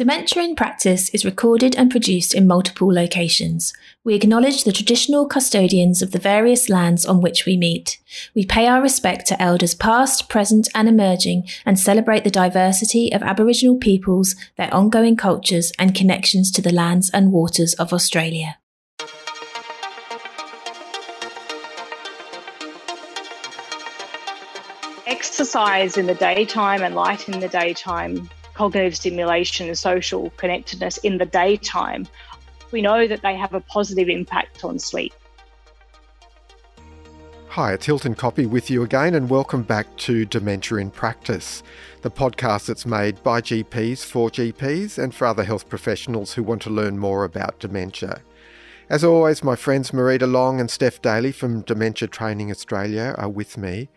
Dementia in Practice is recorded and produced in multiple locations. We acknowledge the traditional custodians of the various lands on which we meet. We pay our respect to elders past, present, and emerging, and celebrate the diversity of Aboriginal peoples, their ongoing cultures, and connections to the lands and waters of Australia. Exercise in the daytime and light in the daytime cognitive stimulation and social connectedness in the daytime, we know that they have a positive impact on sleep. Hi, it's Hilton Koppe with you again, and welcome back to Dementia in Practice, the podcast that's made by GPs for GPs and for other health professionals who want to learn more about dementia. As always, my friends Marita Long and Steph Daly from Dementia Training Australia are with me.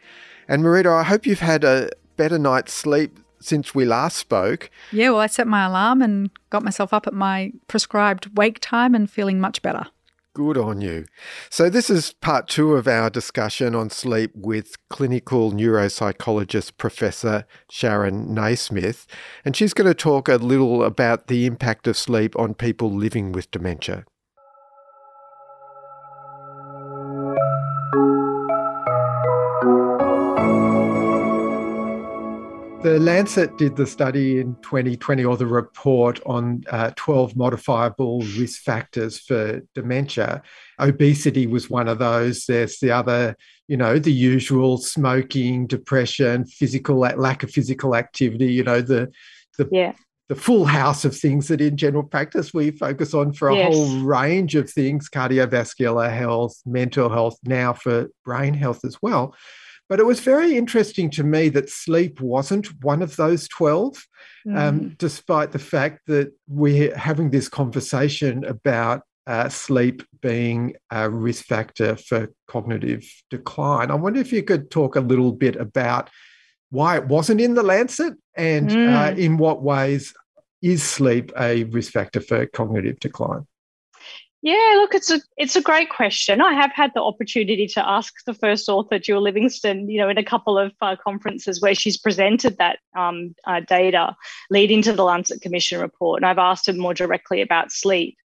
And Marita, I hope you've had a better night's sleep since we last spoke. Yeah, well, I set my alarm and got myself up at my prescribed wake time and feeling much better. Good on you. So, this is part two of our discussion on sleep with clinical neuropsychologist Professor Sharon Naismith. And she's going to talk a little about the impact of sleep on people living with dementia. The Lancet did the study in 2020, or the report on uh, 12 modifiable risk factors for dementia. Obesity was one of those. There's the other, you know, the usual smoking, depression, physical lack of physical activity. You know, the the yeah. the full house of things that in general practice we focus on for a yes. whole range of things: cardiovascular health, mental health, now for brain health as well. But it was very interesting to me that sleep wasn't one of those 12, um, mm. um, despite the fact that we're having this conversation about uh, sleep being a risk factor for cognitive decline. I wonder if you could talk a little bit about why it wasn't in the Lancet and uh, mm. uh, in what ways is sleep a risk factor for cognitive decline? Yeah, look, it's a it's a great question. I have had the opportunity to ask the first author, Gill Livingston, you know, in a couple of uh, conferences where she's presented that um, uh, data leading to the Lancet Commission report, and I've asked her more directly about sleep.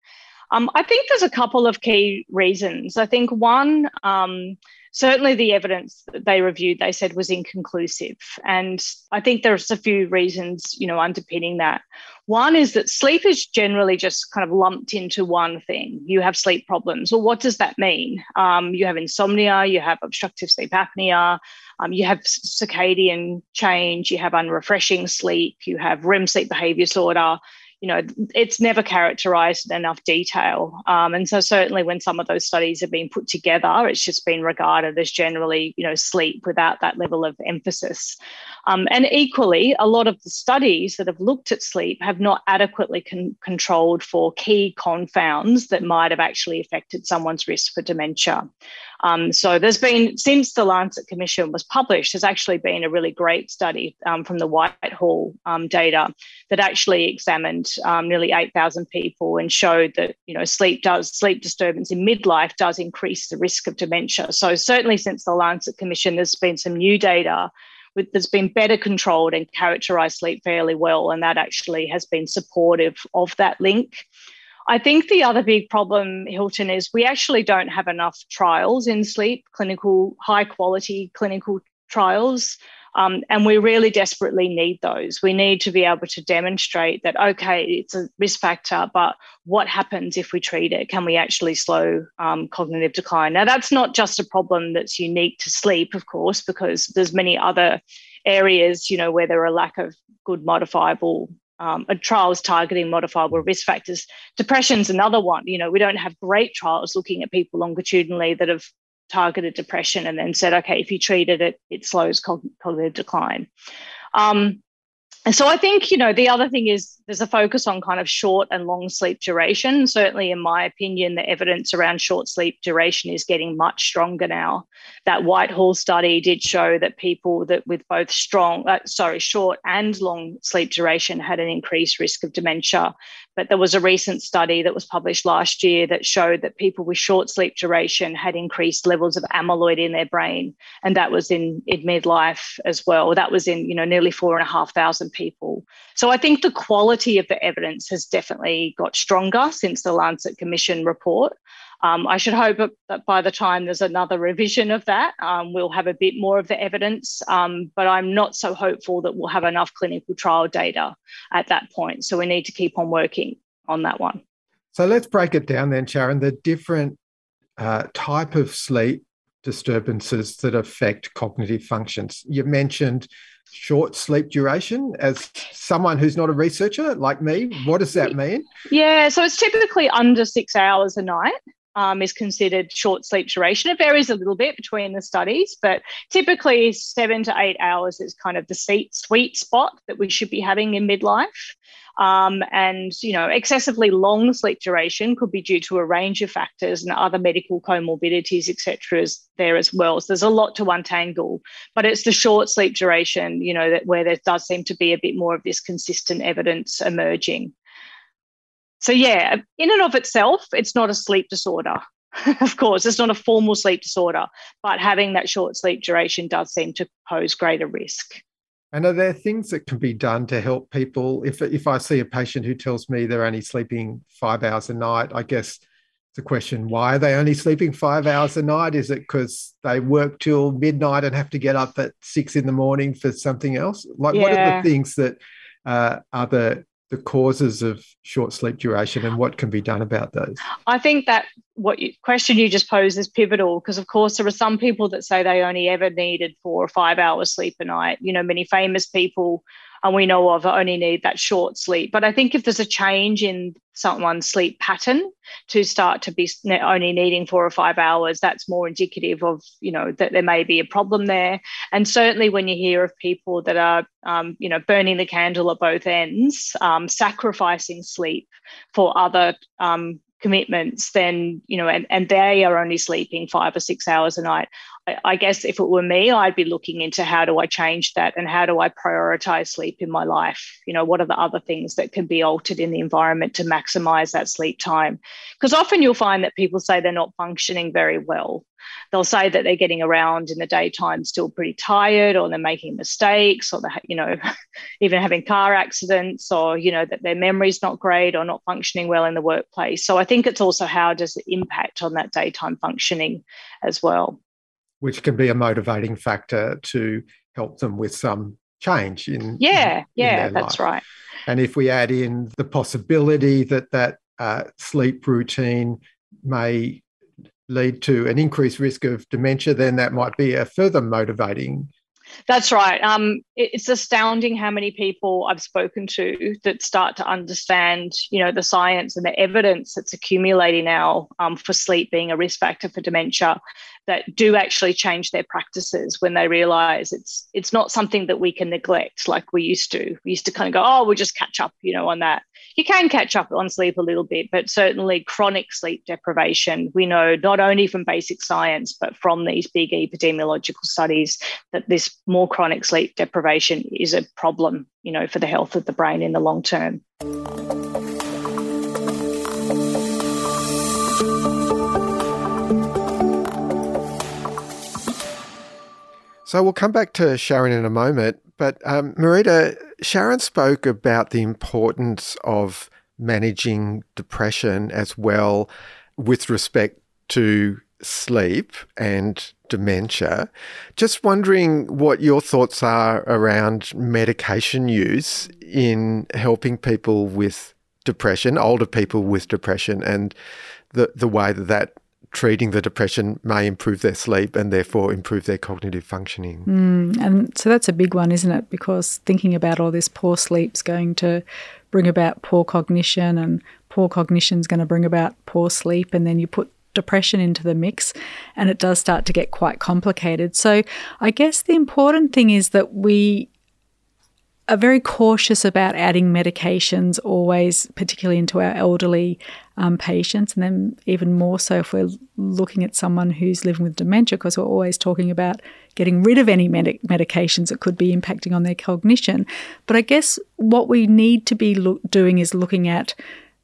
Um, I think there's a couple of key reasons. I think one, um, certainly the evidence that they reviewed, they said was inconclusive, and I think there's a few reasons, you know, underpinning that. One is that sleep is generally just kind of lumped into one thing. You have sleep problems. Well, what does that mean? Um, you have insomnia, you have obstructive sleep apnea, um, you have circadian change, you have unrefreshing sleep, you have REM sleep behavior disorder, you know, it's never characterized in enough detail. Um, and so certainly when some of those studies have been put together, it's just been regarded as generally, you know, sleep without that level of emphasis. Um, and equally, a lot of the studies that have looked at sleep have not adequately con- controlled for key confounds that might have actually affected someone's risk for dementia. Um, so there's been, since the Lancet Commission was published, there's actually been a really great study um, from the Whitehall um, data that actually examined um, nearly 8,000 people and showed that, you know, sleep does, sleep disturbance in midlife does increase the risk of dementia. So certainly since the Lancet Commission, there's been some new data that's been better controlled and characterized sleep fairly well. And that actually has been supportive of that link. I think the other big problem, Hilton, is we actually don't have enough trials in sleep, clinical, high quality clinical trials. Um, and we really desperately need those. We need to be able to demonstrate that, okay, it's a risk factor, but what happens if we treat it? Can we actually slow um, cognitive decline? Now, that's not just a problem that's unique to sleep, of course, because there's many other areas, you know, where there are a lack of good modifiable um, trials targeting modifiable risk factors. Depression's another one. You know, we don't have great trials looking at people longitudinally that have targeted depression and then said, okay, if you treated it, it slows cognitive decline. Um, and so I think, you know, the other thing is there's a focus on kind of short and long sleep duration. Certainly, in my opinion, the evidence around short sleep duration is getting much stronger now. That Whitehall study did show that people that with both strong, uh, sorry, short and long sleep duration had an increased risk of dementia. But there was a recent study that was published last year that showed that people with short sleep duration had increased levels of amyloid in their brain, and that was in, in midlife as well. That was in you know nearly four and a half thousand people. So I think the quality of the evidence has definitely got stronger since the Lancet Commission report. Um, I should hope that by the time there's another revision of that, um, we'll have a bit more of the evidence. Um, but I'm not so hopeful that we'll have enough clinical trial data at that point. So we need to keep on working on that one. So let's break it down then, Sharon. The different uh, type of sleep disturbances that affect cognitive functions. You mentioned short sleep duration as someone who's not a researcher like me what does that mean yeah so it's typically under six hours a night um, is considered short sleep duration. It varies a little bit between the studies, but typically seven to eight hours is kind of the sweet, spot that we should be having in midlife. Um, and you know, excessively long sleep duration could be due to a range of factors and other medical comorbidities, etc. There as well. So there's a lot to untangle, but it's the short sleep duration, you know, that where there does seem to be a bit more of this consistent evidence emerging. So yeah, in and of itself, it's not a sleep disorder. of course, it's not a formal sleep disorder, but having that short sleep duration does seem to pose greater risk. And are there things that can be done to help people? If if I see a patient who tells me they're only sleeping five hours a night, I guess the question: Why are they only sleeping five hours a night? Is it because they work till midnight and have to get up at six in the morning for something else? Like, yeah. what are the things that uh, are the causes of short sleep duration and what can be done about those? I think that what you, question you just posed is pivotal because, of course, there are some people that say they only ever needed four or five hours sleep a night. You know, many famous people and we know of only need that short sleep. But I think if there's a change in someone's sleep pattern to start to be only needing four or five hours, that's more indicative of you know that there may be a problem there. And certainly when you hear of people that are um, you know burning the candle at both ends, um, sacrificing sleep for other um, commitments, then you know, and, and they are only sleeping five or six hours a night. I guess if it were me, I'd be looking into how do I change that and how do I prioritize sleep in my life? You know, what are the other things that can be altered in the environment to maximize that sleep time? Because often you'll find that people say they're not functioning very well. They'll say that they're getting around in the daytime still pretty tired, or they're making mistakes, or they're, you know, even having car accidents, or, you know, that their memory's not great or not functioning well in the workplace. So I think it's also how does it impact on that daytime functioning as well which can be a motivating factor to help them with some change in yeah in, yeah in that's life. right and if we add in the possibility that that uh, sleep routine may lead to an increased risk of dementia then that might be a further motivating that's right. Um, it's astounding how many people I've spoken to that start to understand, you know, the science and the evidence that's accumulating now um, for sleep being a risk factor for dementia, that do actually change their practices when they realize it's it's not something that we can neglect like we used to. We used to kind of go, oh, we'll just catch up, you know, on that. You can catch up on sleep a little bit, but certainly chronic sleep deprivation, we know not only from basic science, but from these big epidemiological studies that this more chronic sleep deprivation is a problem, you know, for the health of the brain in the long term. So we'll come back to Sharon in a moment. But um, Marita, Sharon spoke about the importance of managing depression as well with respect to sleep and dementia. Just wondering what your thoughts are around medication use in helping people with depression, older people with depression, and the, the way that that treating the depression may improve their sleep and therefore improve their cognitive functioning. Mm, and so that's a big one, isn't it? Because thinking about all this poor sleep's going to bring about poor cognition, and poor cognition is going to bring about poor sleep, and then you put depression into the mix, and it does start to get quite complicated. So I guess the important thing is that we are very cautious about adding medications always, particularly into our elderly um, patients, and then even more so if we're looking at someone who's living with dementia, because we're always talking about getting rid of any med- medications that could be impacting on their cognition. But I guess what we need to be lo- doing is looking at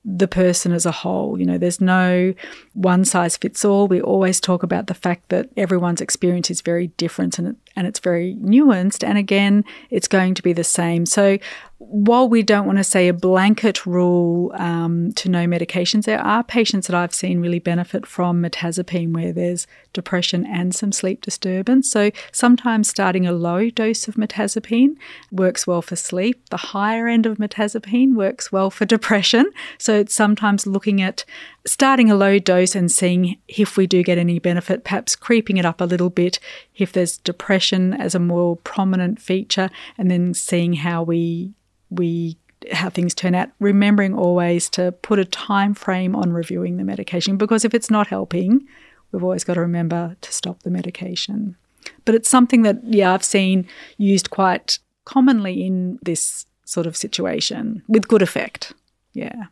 the person as a whole. You know, there's no one size fits all. We always talk about the fact that everyone's experience is very different and, and it's very nuanced. And again, it's going to be the same. So while we don't want to say a blanket rule um, to no medications, there are patients that I've seen really benefit from mirtazapine where there's depression and some sleep disturbance. So sometimes starting a low dose of mirtazapine works well for sleep. The higher end of mirtazapine works well for depression. So it's sometimes looking at starting a low dose and seeing if we do get any benefit, perhaps creeping it up a little bit if there's depression as a more prominent feature, and then seeing how we we how things turn out remembering always to put a time frame on reviewing the medication because if it's not helping we've always got to remember to stop the medication. But it's something that yeah i've seen used quite commonly in this sort of situation with good effect. Yeah.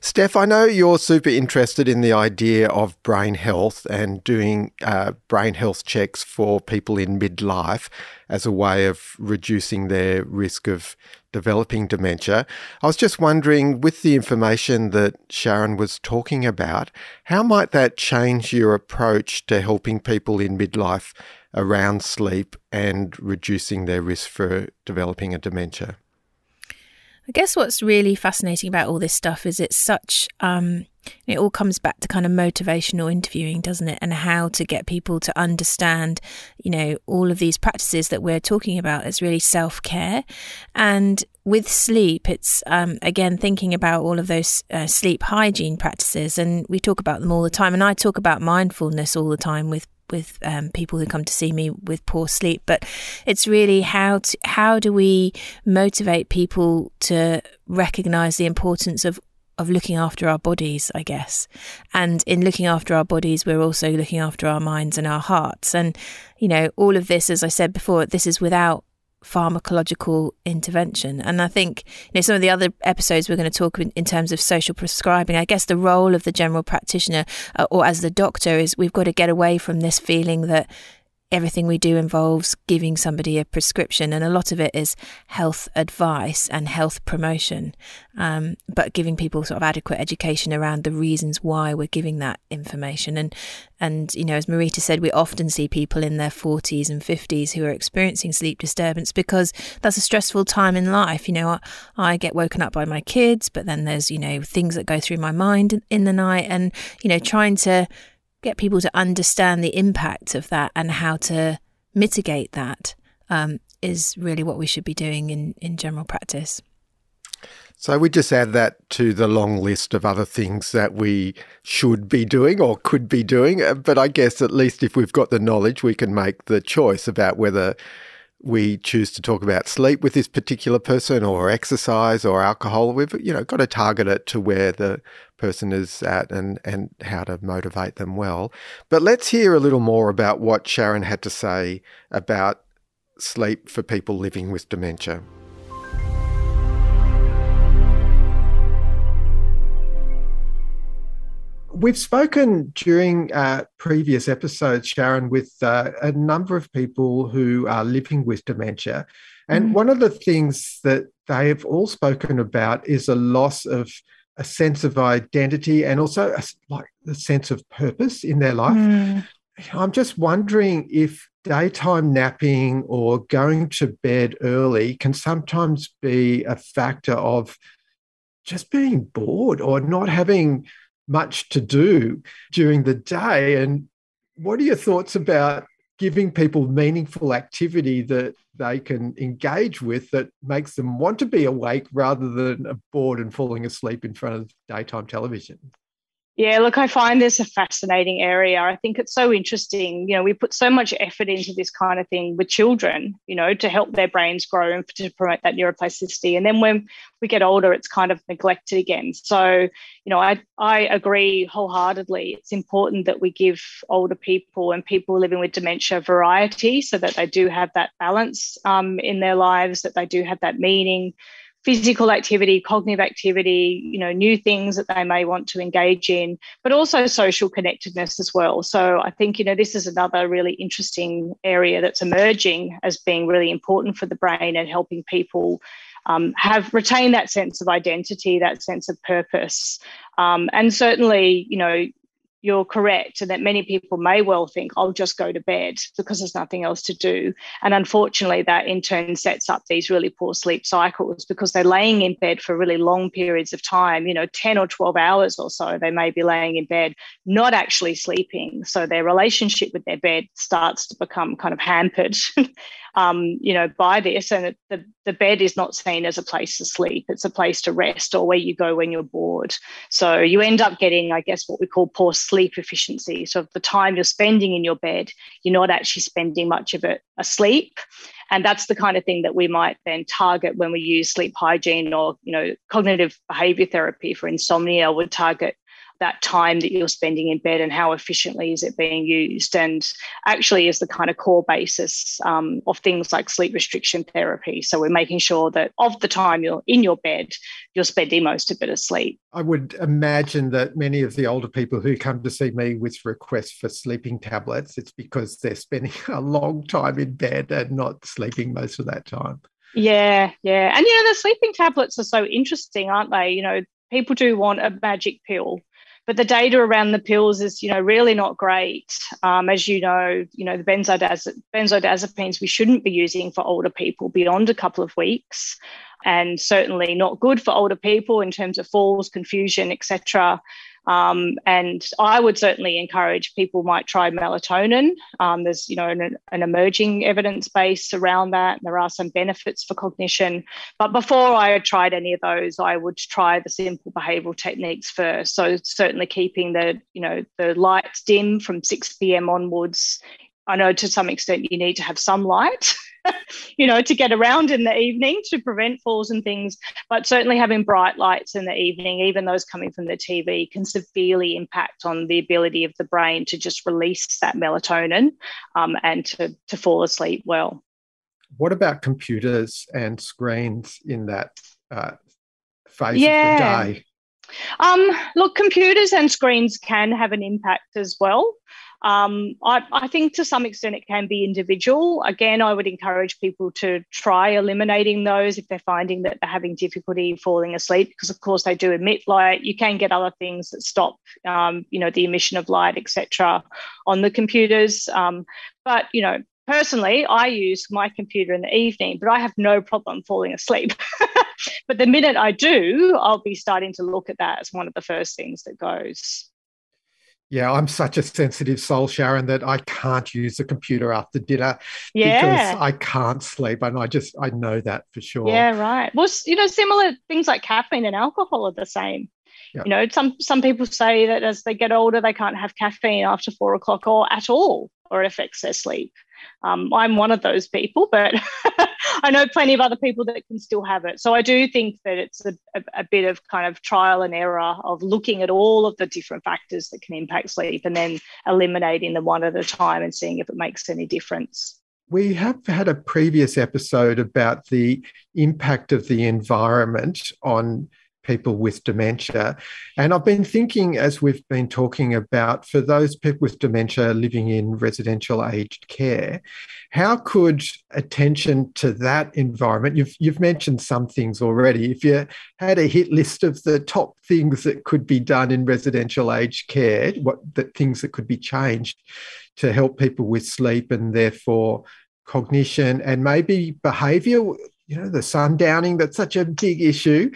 Steph, I know you're super interested in the idea of brain health and doing uh, brain health checks for people in midlife as a way of reducing their risk of developing dementia. I was just wondering, with the information that Sharon was talking about, how might that change your approach to helping people in midlife around sleep and reducing their risk for developing a dementia? I guess what's really fascinating about all this stuff is it's such um, it all comes back to kind of motivational interviewing, doesn't it? And how to get people to understand, you know, all of these practices that we're talking about as really self care. And with sleep, it's um, again thinking about all of those uh, sleep hygiene practices, and we talk about them all the time. And I talk about mindfulness all the time with with um, people who come to see me with poor sleep, but it's really how to, how do we motivate people to recognize the importance of of looking after our bodies, I guess. And in looking after our bodies, we're also looking after our minds and our hearts. And, you know, all of this, as I said before, this is without pharmacological intervention. And I think, you know, some of the other episodes we're going to talk in, in terms of social prescribing, I guess the role of the general practitioner uh, or as the doctor is we've got to get away from this feeling that everything we do involves giving somebody a prescription, and a lot of it is health advice and health promotion, um, but giving people sort of adequate education around the reasons why we're giving that information. And and you know, as Marita said, we often see people in their 40s and 50s who are experiencing sleep disturbance because that's a stressful time in life. You know, I, I get woken up by my kids, but then there's you know things that go through my mind in the night, and you know, trying to get people to understand the impact of that and how to mitigate that um, is really what we should be doing in, in general practice. So we just add that to the long list of other things that we should be doing or could be doing. Uh, but I guess at least if we've got the knowledge, we can make the choice about whether we choose to talk about sleep with this particular person or exercise or alcohol. We've you know got to target it to where the person is at and, and how to motivate them well. But let's hear a little more about what Sharon had to say about sleep for people living with dementia. We've spoken during uh, previous episodes, Sharon, with uh, a number of people who are living with dementia. And mm. one of the things that they have all spoken about is a loss of a sense of identity and also a, like the sense of purpose in their life. Mm. I'm just wondering if daytime napping or going to bed early can sometimes be a factor of just being bored or not having much to do during the day. And what are your thoughts about giving people meaningful activity that they can engage with that makes them want to be awake rather than bored and falling asleep in front of daytime television. Yeah, look, I find this a fascinating area. I think it's so interesting. You know, we put so much effort into this kind of thing with children, you know, to help their brains grow and to promote that neuroplasticity. And then when we get older, it's kind of neglected again. So, you know, I, I agree wholeheartedly. It's important that we give older people and people living with dementia variety so that they do have that balance um, in their lives, that they do have that meaning physical activity, cognitive activity, you know, new things that they may want to engage in, but also social connectedness as well. So I think, you know, this is another really interesting area that's emerging as being really important for the brain and helping people um, have retain that sense of identity, that sense of purpose. Um, and certainly, you know, you're correct, and that many people may well think, I'll just go to bed because there's nothing else to do. And unfortunately, that in turn sets up these really poor sleep cycles because they're laying in bed for really long periods of time, you know, 10 or 12 hours or so, they may be laying in bed, not actually sleeping. So their relationship with their bed starts to become kind of hampered. um, you know, by this. And the, the bed is not seen as a place to sleep, it's a place to rest or where you go when you're bored. So you end up getting, I guess, what we call poor sleep efficiency. So the time you're spending in your bed, you're not actually spending much of it asleep. And that's the kind of thing that we might then target when we use sleep hygiene or, you know, cognitive behavior therapy for insomnia would target that time that you're spending in bed and how efficiently is it being used? And actually is the kind of core basis um, of things like sleep restriction therapy. So we're making sure that of the time you're in your bed you're spending most of it asleep. I would imagine that many of the older people who come to see me with requests for sleeping tablets it's because they're spending a long time in bed and not sleeping most of that time. Yeah yeah. And you know the sleeping tablets are so interesting aren't they? You know people do want a magic pill but the data around the pills is, you know, really not great. Um, as you know, you know the benzodiaz- benzodiazepines we shouldn't be using for older people beyond a couple of weeks, and certainly not good for older people in terms of falls, confusion, etc. Um, and I would certainly encourage people might try melatonin. Um, there's, you know, an, an, emerging evidence base around that. There are some benefits for cognition. But before I tried any of those, I would try the simple behavioural techniques first. So certainly keeping the, you know, the lights dim from 6 p.m. onwards. I know to some extent you need to have some light. you know, to get around in the evening to prevent falls and things. But certainly having bright lights in the evening, even those coming from the TV, can severely impact on the ability of the brain to just release that melatonin um, and to, to fall asleep well. What about computers and screens in that uh, phase yeah. of the day? Um, look, computers and screens can have an impact as well. Um, I, I, think to some extent it can be individual. Again, I would encourage people to try eliminating those if they're finding that they're having difficulty falling asleep, because of course they do emit light. You can get other things that stop, um, you know, the emission of light, etc., on the computers. Um, but you know, personally, I use my computer in the evening, but I have no problem falling asleep. but the minute I do, I'll be starting to look at that as one of the first things that goes. Yeah, I'm such a sensitive soul, Sharon, that I can't use the computer after dinner yeah. because I can't sleep. And I just, I know that for sure. Yeah, right. Well, you know, similar things like caffeine and alcohol are the same. Yep. You know, some some people say that as they get older, they can't have caffeine after four o'clock or at all, or it affects their sleep. Um, I'm one of those people, but I know plenty of other people that can still have it. So I do think that it's a, a, a, bit of kind of trial and error of looking at all of the different factors that can impact sleep and then eliminating them one at a time and seeing if it makes any difference. We have had a previous episode about the impact of the environment on people with dementia. And I've been thinking, as we've been talking about, for those people with dementia living in residential aged care, how could attention to that environment? You've, you've mentioned some things already. If you had a hit list of the top things that could be done in residential aged care, what the things that could be changed to help people with sleep and therefore cognition and maybe behavior you know the sundowning that's such a big issue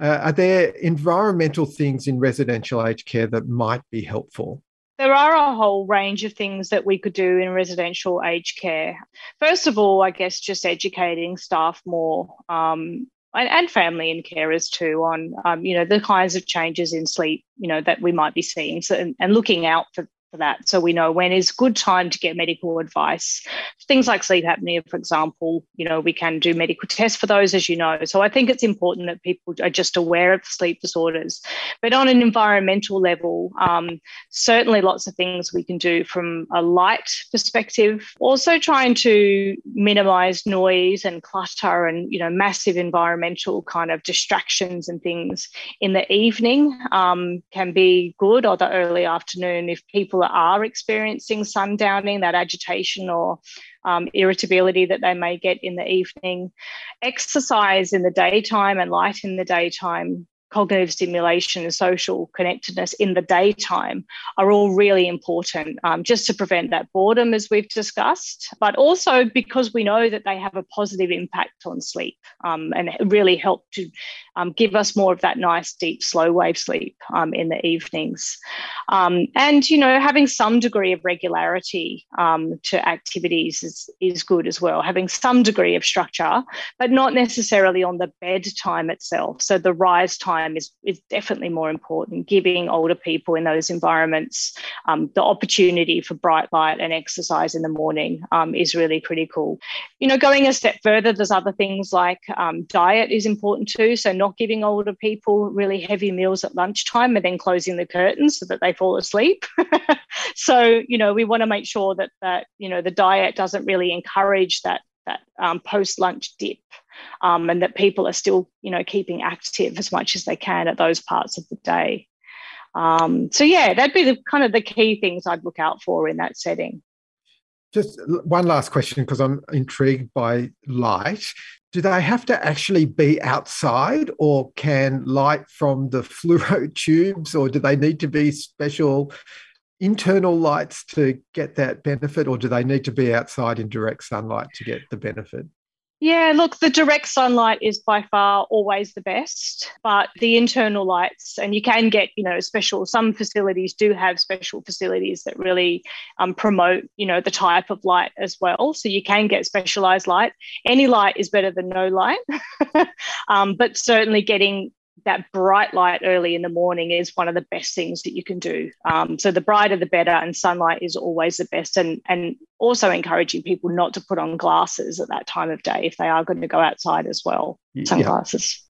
uh, are there environmental things in residential aged care that might be helpful? There are a whole range of things that we could do in residential aged care. First of all, I guess just educating staff more um, and, family and carers too on um, you know the kinds of changes in sleep you know that we might be seeing so, and, and looking out for for that. So we know when is good time to get medical advice. Things like sleep apnea, for example, you know, we can do medical tests for those, as you know. So I think it's important that people are just aware of sleep disorders. But on an environmental level, um, certainly lots of things we can do from a light perspective. Also trying to minimize noise and clutter and, you know, massive environmental kind of distractions and things in the evening um, can be good or the early afternoon if people people are experiencing sundowning, that agitation or um, irritability that they may get in the evening. Exercise in the daytime and light in the daytime cognitive stimulation and social connectedness in the daytime are all really important um, just to prevent that boredom, as we've discussed, but also because we know that they have a positive impact on sleep um, and really help to um, give us more of that nice, deep, slow wave sleep um, in the evenings. Um, and, you know, having some degree of regularity um, to activities is, is good as well, having some degree of structure, but not necessarily on the bedtime itself. So the rise time time is, is definitely more important, giving older people in those environments um, the opportunity for bright light and exercise in the morning um, is really critical. You know, going a step further, there's other things like um, diet is important too. So, not giving older people really heavy meals at lunchtime and then closing the curtains so that they fall asleep. so, you know, we want to make sure that that, you know, the diet doesn't really encourage that that um, post lunch dip um, and that people are still, you know, keeping active as much as they can at those parts of the day. Um, so yeah, that'd be the kind of the key things I'd look out for in that setting. Just one last question because I'm intrigued by light. Do they have to actually be outside, or can light from the fluoro tubes, or do they need to be special internal lights to get that benefit, or do they need to be outside in direct sunlight to get the benefit? Yeah, look, the direct sunlight is by far always the best, but the internal lights, and you can get, you know, special, some facilities do have special facilities that really um, promote, you know, the type of light as well. So you can get specialized light. Any light is better than no light, um, but certainly getting that bright light early in the morning is one of the best things that you can do. Um, so the brighter the better, and sunlight is always the best. And and also encouraging people not to put on glasses at that time of day if they are going to go outside as well. Sunglasses. Yeah.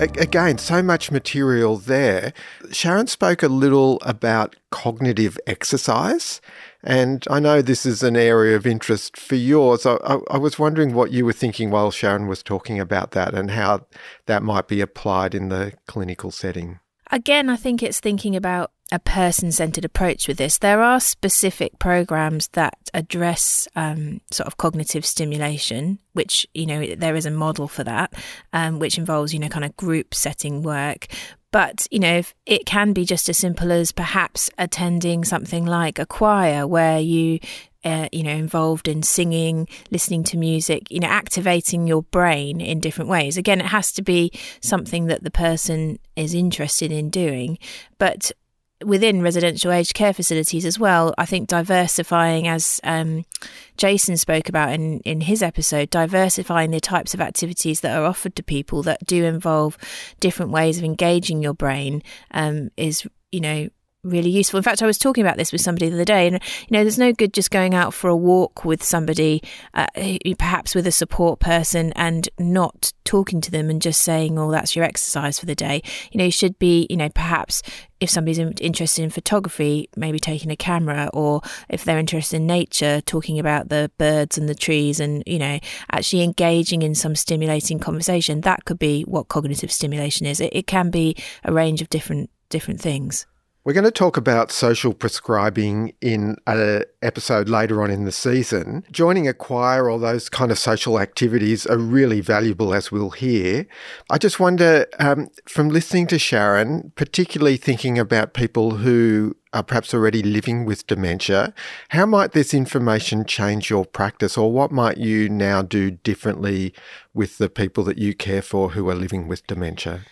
Again, so much material there. Sharon spoke a little about cognitive exercise. And I know this is an area of interest for yours. I, I, I, was wondering what you were thinking while Sharon was talking about that and how that might be applied in the clinical setting. Again, I think it's thinking about a person centered approach with this. There are specific programs that address um, sort of cognitive stimulation, which, you know, there is a model for that, um, which involves, you know, kind of group setting work. But, you know, it can be just as simple as perhaps attending something like a choir where you uh, you know, involved in singing, listening to music, you know, activating your brain in different ways. Again, it has to be something that the person is interested in doing, but within residential aged care facilities as well, I think diversifying, as um, Jason spoke about in, in his episode, diversifying the types of activities that are offered to people that do involve different ways of engaging your brain um, is, you know, really useful. In fact, I was talking about this with somebody the other day, and you know, there's no good just going out for a walk with somebody, uh, perhaps with a support person, and not talking to them and just saying, "Oh, that's your exercise for the day." You know, you should be, you know, perhaps if somebody's interested in photography, maybe taking a camera, or if they're interested in nature, talking about the birds and the trees, and you know, actually engaging in some stimulating conversation. That could be what cognitive stimulation is. It, it can be a range of different different things. We're going to talk about social prescribing in an episode later on in the season. Joining a choir or those kind of social activities are really valuable, as we'll hear. I just wonder, um, from listening to Sharon, particularly thinking about people who are perhaps already living with dementia, how might this information change your practice, or what might you now do differently with the people that you care for who are living with dementia?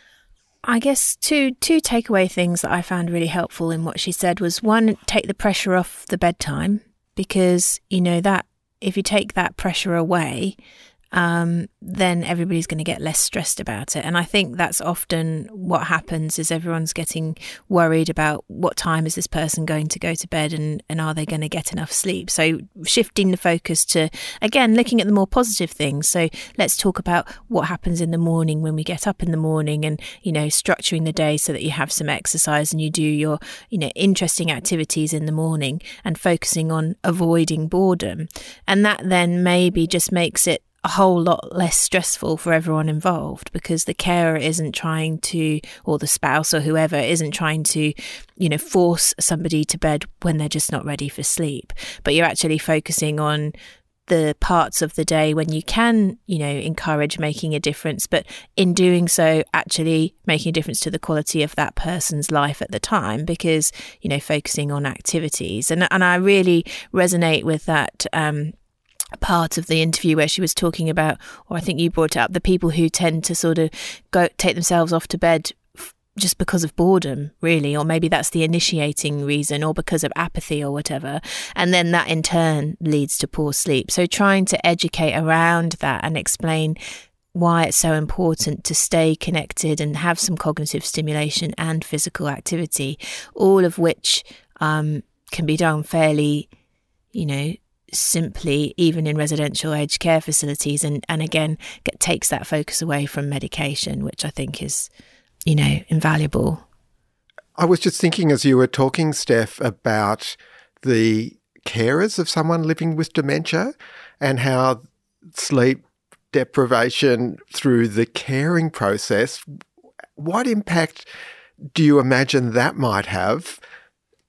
I guess two two takeaway things that I found really helpful in what she said was one, take the pressure off the bedtime because you know that if you take that pressure away, um, then everybody's going to get less stressed about it. And I think that's often what happens is everyone's getting worried about what time is this person going to go to bed and, and are they going to get enough sleep. So shifting the focus to, again, looking at the more positive things. So let's talk about what happens in the morning when we get up in the morning and, you know, structuring the day so that you have some exercise and you do your, you know, interesting activities in the morning and focusing on avoiding boredom. And that then maybe just makes it a whole lot less stressful for everyone involved because the carer isn't trying to, or the spouse or whoever isn't trying to, you know, force somebody to bed when they're just not ready for sleep. But you're actually focusing on the parts of the day when you can, you know, encourage making a difference, but in doing so, actually making a difference to the quality of that person's life at the time because, you know, focusing on activities. And, and I really resonate with that. Um, part of the interview where she was talking about, or I think you brought up, the people who tend to sort of go take themselves off to bed just because of boredom, really, or maybe that's the initiating reason, or because of apathy or whatever. And then that in turn leads to poor sleep. So trying to educate around that and explain why it's so important to stay connected and have some cognitive stimulation and physical activity, all of which um, can be done fairly, you know, simply even in residential aged care facilities and, and again get, takes that focus away from medication which i think is you know invaluable. I was just thinking as you were talking steph about the carers of someone living with dementia and how sleep deprivation through the caring process what impact do you imagine that might have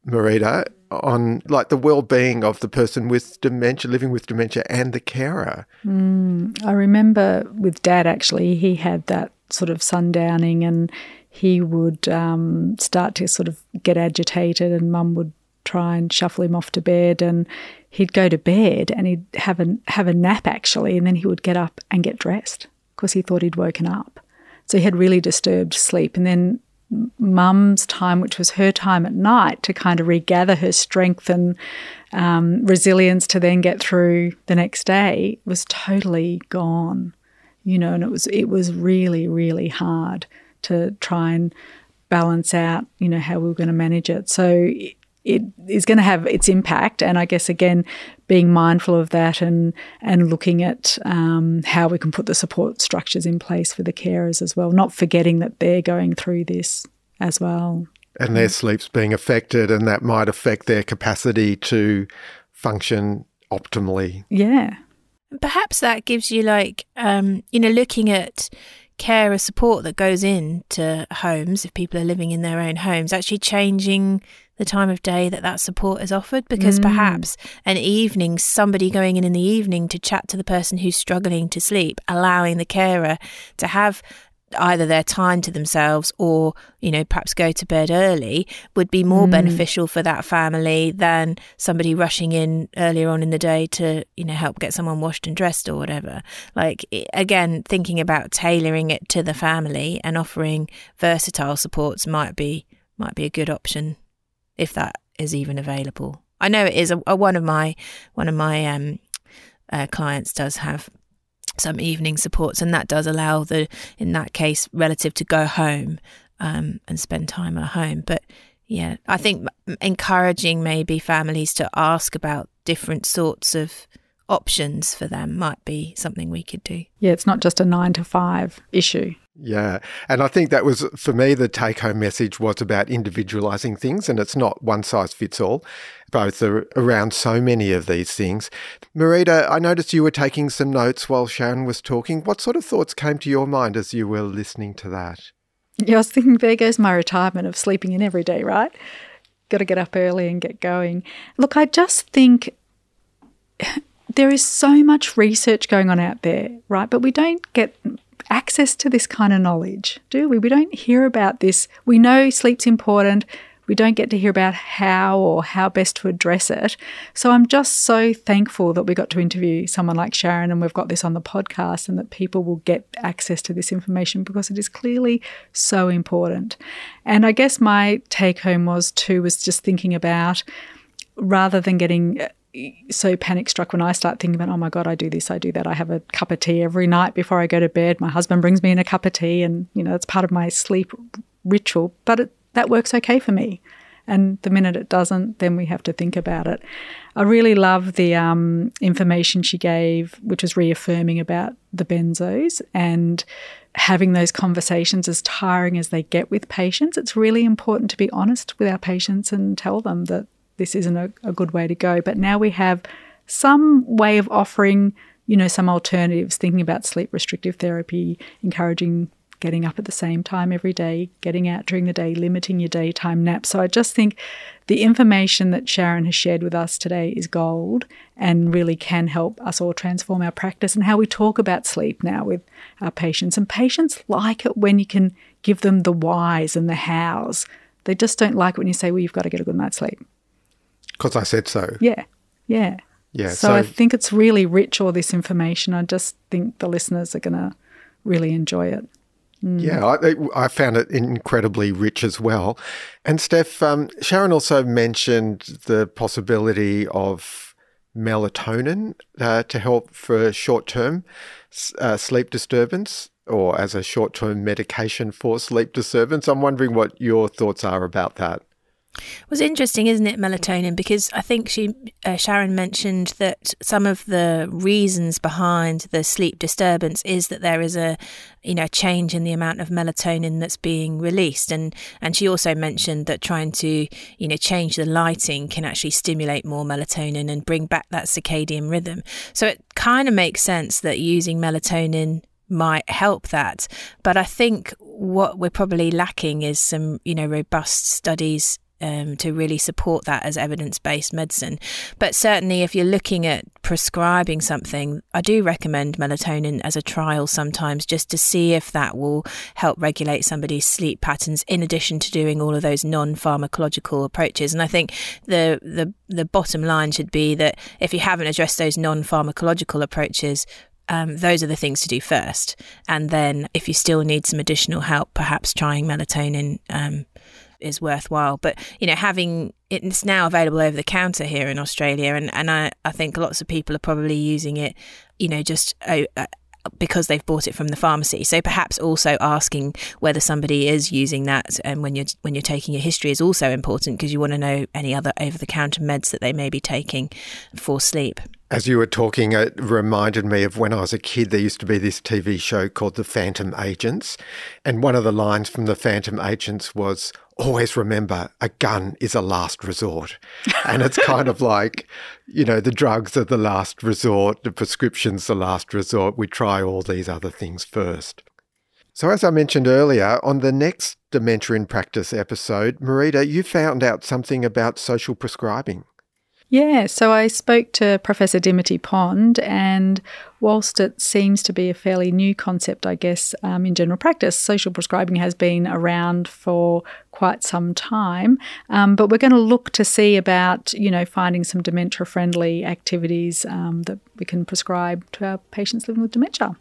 marita on like the well-being of the person with dementia living with dementia and the carer. Mm, i remember with dad actually he had that sort of sundowning and he would um, start to sort of get agitated and mum would try and shuffle him off to bed and he'd go to bed and he'd have a have a nap actually and then he would get up and get dressed because he thought he'd woken up. So he had really disturbed sleep and then mum's time, which was her time at night to kind of regather her strength and um, resilience to then get through the next day, was totally gone. You know, and it was it was really really hard to try and balance out. You know how we were going to manage it. So it is going to have its impact. And I guess again, being mindful of that and and looking at um, how we can put the support structures in place for the carers as well, not forgetting that they're going through this as well. And their sleep's being affected, and that might affect their capacity to function optimally. Yeah. Perhaps that gives you like, um, you know, looking at carer support that goes into homes if people are living in their own homes, actually changing the time of day that that support is offered because mm. perhaps an evening somebody going in in the evening to chat to the person who's struggling to sleep allowing the carer to have either their time to themselves or you know perhaps go to bed early would be more mm. beneficial for that family than somebody rushing in earlier on in the day to you know help get someone washed and dressed or whatever like again thinking about tailoring it to the family and offering versatile supports might be might be a good option if that is even available. I know it is a, a one of my one of my um, uh, clients does have some evening supports, and that does allow the in that case relative to go home um, and spend time at home. But yeah, I think encouraging maybe families to ask about different sorts of options for them might be something we could do. Yeah, it's not just a nine to five issue. Yeah. And I think that was, for me, the take home message was about individualizing things, and it's not one size fits all, both are around so many of these things. Marita, I noticed you were taking some notes while Sharon was talking. What sort of thoughts came to your mind as you were listening to that? Yeah, I was thinking, there goes my retirement of sleeping in every day, right? Got to get up early and get going. Look, I just think there is so much research going on out there, right? But we don't get access to this kind of knowledge, do we? We don't hear about this. We know sleep's important. We don't get to hear about how or how best to address it. So I'm just so thankful that we got to interview someone like Sharon and we've got this on the podcast and that people will get access to this information because it is clearly so important. And I guess my take home was too was just thinking about rather than getting so panic struck when I start thinking about, oh my God, I do this, I do that. I have a cup of tea every night before I go to bed. My husband brings me in a cup of tea, and, you know, it's part of my sleep ritual, but it, that works okay for me. And the minute it doesn't, then we have to think about it. I really love the um, information she gave, which was reaffirming about the benzos and having those conversations as tiring as they get with patients. It's really important to be honest with our patients and tell them that this isn't a, a good way to go. But now we have some way of offering you know, some alternatives, thinking about sleep restrictive therapy, encouraging getting up at the same time every day, getting out during the day, limiting your daytime naps. So I just think the information that Sharon has shared with us today is gold and really can help us all transform our practice and how we talk about sleep now with our patients. And patients like it when you can give them the whys and the hows. They just don't like it when you say, well, you've got to get a good night's sleep. Because I said so. Yeah. Yeah. Yeah. So, so I think it's really rich, all this information. I just think the listeners are going to really enjoy it. Mm. Yeah, I, I, found it incredibly rich as well. And Steph, um, Sharon also mentioned the possibility of melatonin uh, to help for short term uh, sleep disturbance or as a short term medication for sleep disturbance. I'm wondering what your thoughts are about that. Was interesting, isn't it, melatonin? Because I think she uh, Sharon mentioned that some of the reasons behind the sleep disturbance is that there is a you know change in the amount of melatonin that's being released, and and she also mentioned that trying to you know change the lighting can actually stimulate more melatonin and bring back that circadian rhythm. So it kind of makes sense that using melatonin might help that. But I think what we're probably lacking is some, you know, robust studies um, to really support that as evidence based medicine. But certainly, if you're looking at prescribing something, I do recommend melatonin as a trial sometimes just to see if that will help regulate somebody's sleep patterns in addition to doing all of those non pharmacological approaches. And I think the, the, the bottom line should be that if you haven't addressed those non pharmacological approaches, um, those are the things to do first. And then, if you still need some additional help, perhaps trying melatonin um, is worthwhile. But you know, having it's now available over the counter here in Australia, and and I I think lots of people are probably using it, you know, just. Uh, because they've bought it from the pharmacy. So perhaps also asking whether somebody is using that and when you're when you're taking a history is also important because you want to know any other over the counter meds that they may be taking for sleep. As you were talking, it reminded me of when I was a kid, there used to be this TV show called The Phantom Agents. And one of the lines from The Phantom Agents was, always remember a gun is a last resort. And it's kind of like, you know, the drugs are the last resort, the prescription's the last resort. We try all these other things first. So, as I mentioned earlier, on the next Dementia in Practice episode, Marita, you found out something about social prescribing. Yeah, so I spoke to Professor Dimity Pond, and whilst it seems to be a fairly new concept, I guess, um, in general practice, social prescribing has been around for quite some time. Um, but we're going to look to see about, you know, finding some dementia friendly activities um, that we can prescribe to our patients living with dementia.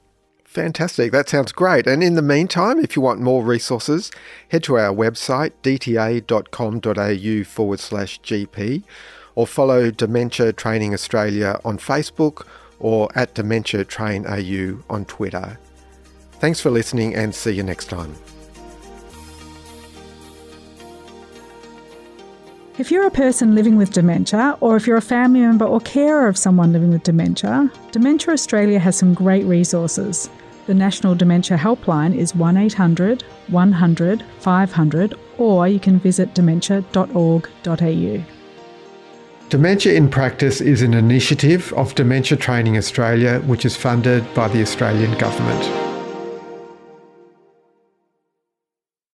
Fantastic. That sounds great. And in the meantime, if you want more resources, head to our website, dta.com.au forward slash GP or follow Dementia Training Australia on Facebook or at Dementia Train AU on Twitter. Thanks for listening and see you next time. If you're a person living with dementia, or if you're a family member or carer of someone living with dementia, Dementia Australia has some great resources. The National Dementia Helpline is 1800 100 500, or you can visit dementia.org.au. Dementia in Practice is an initiative of Dementia Training Australia, which is funded by the Australian Government.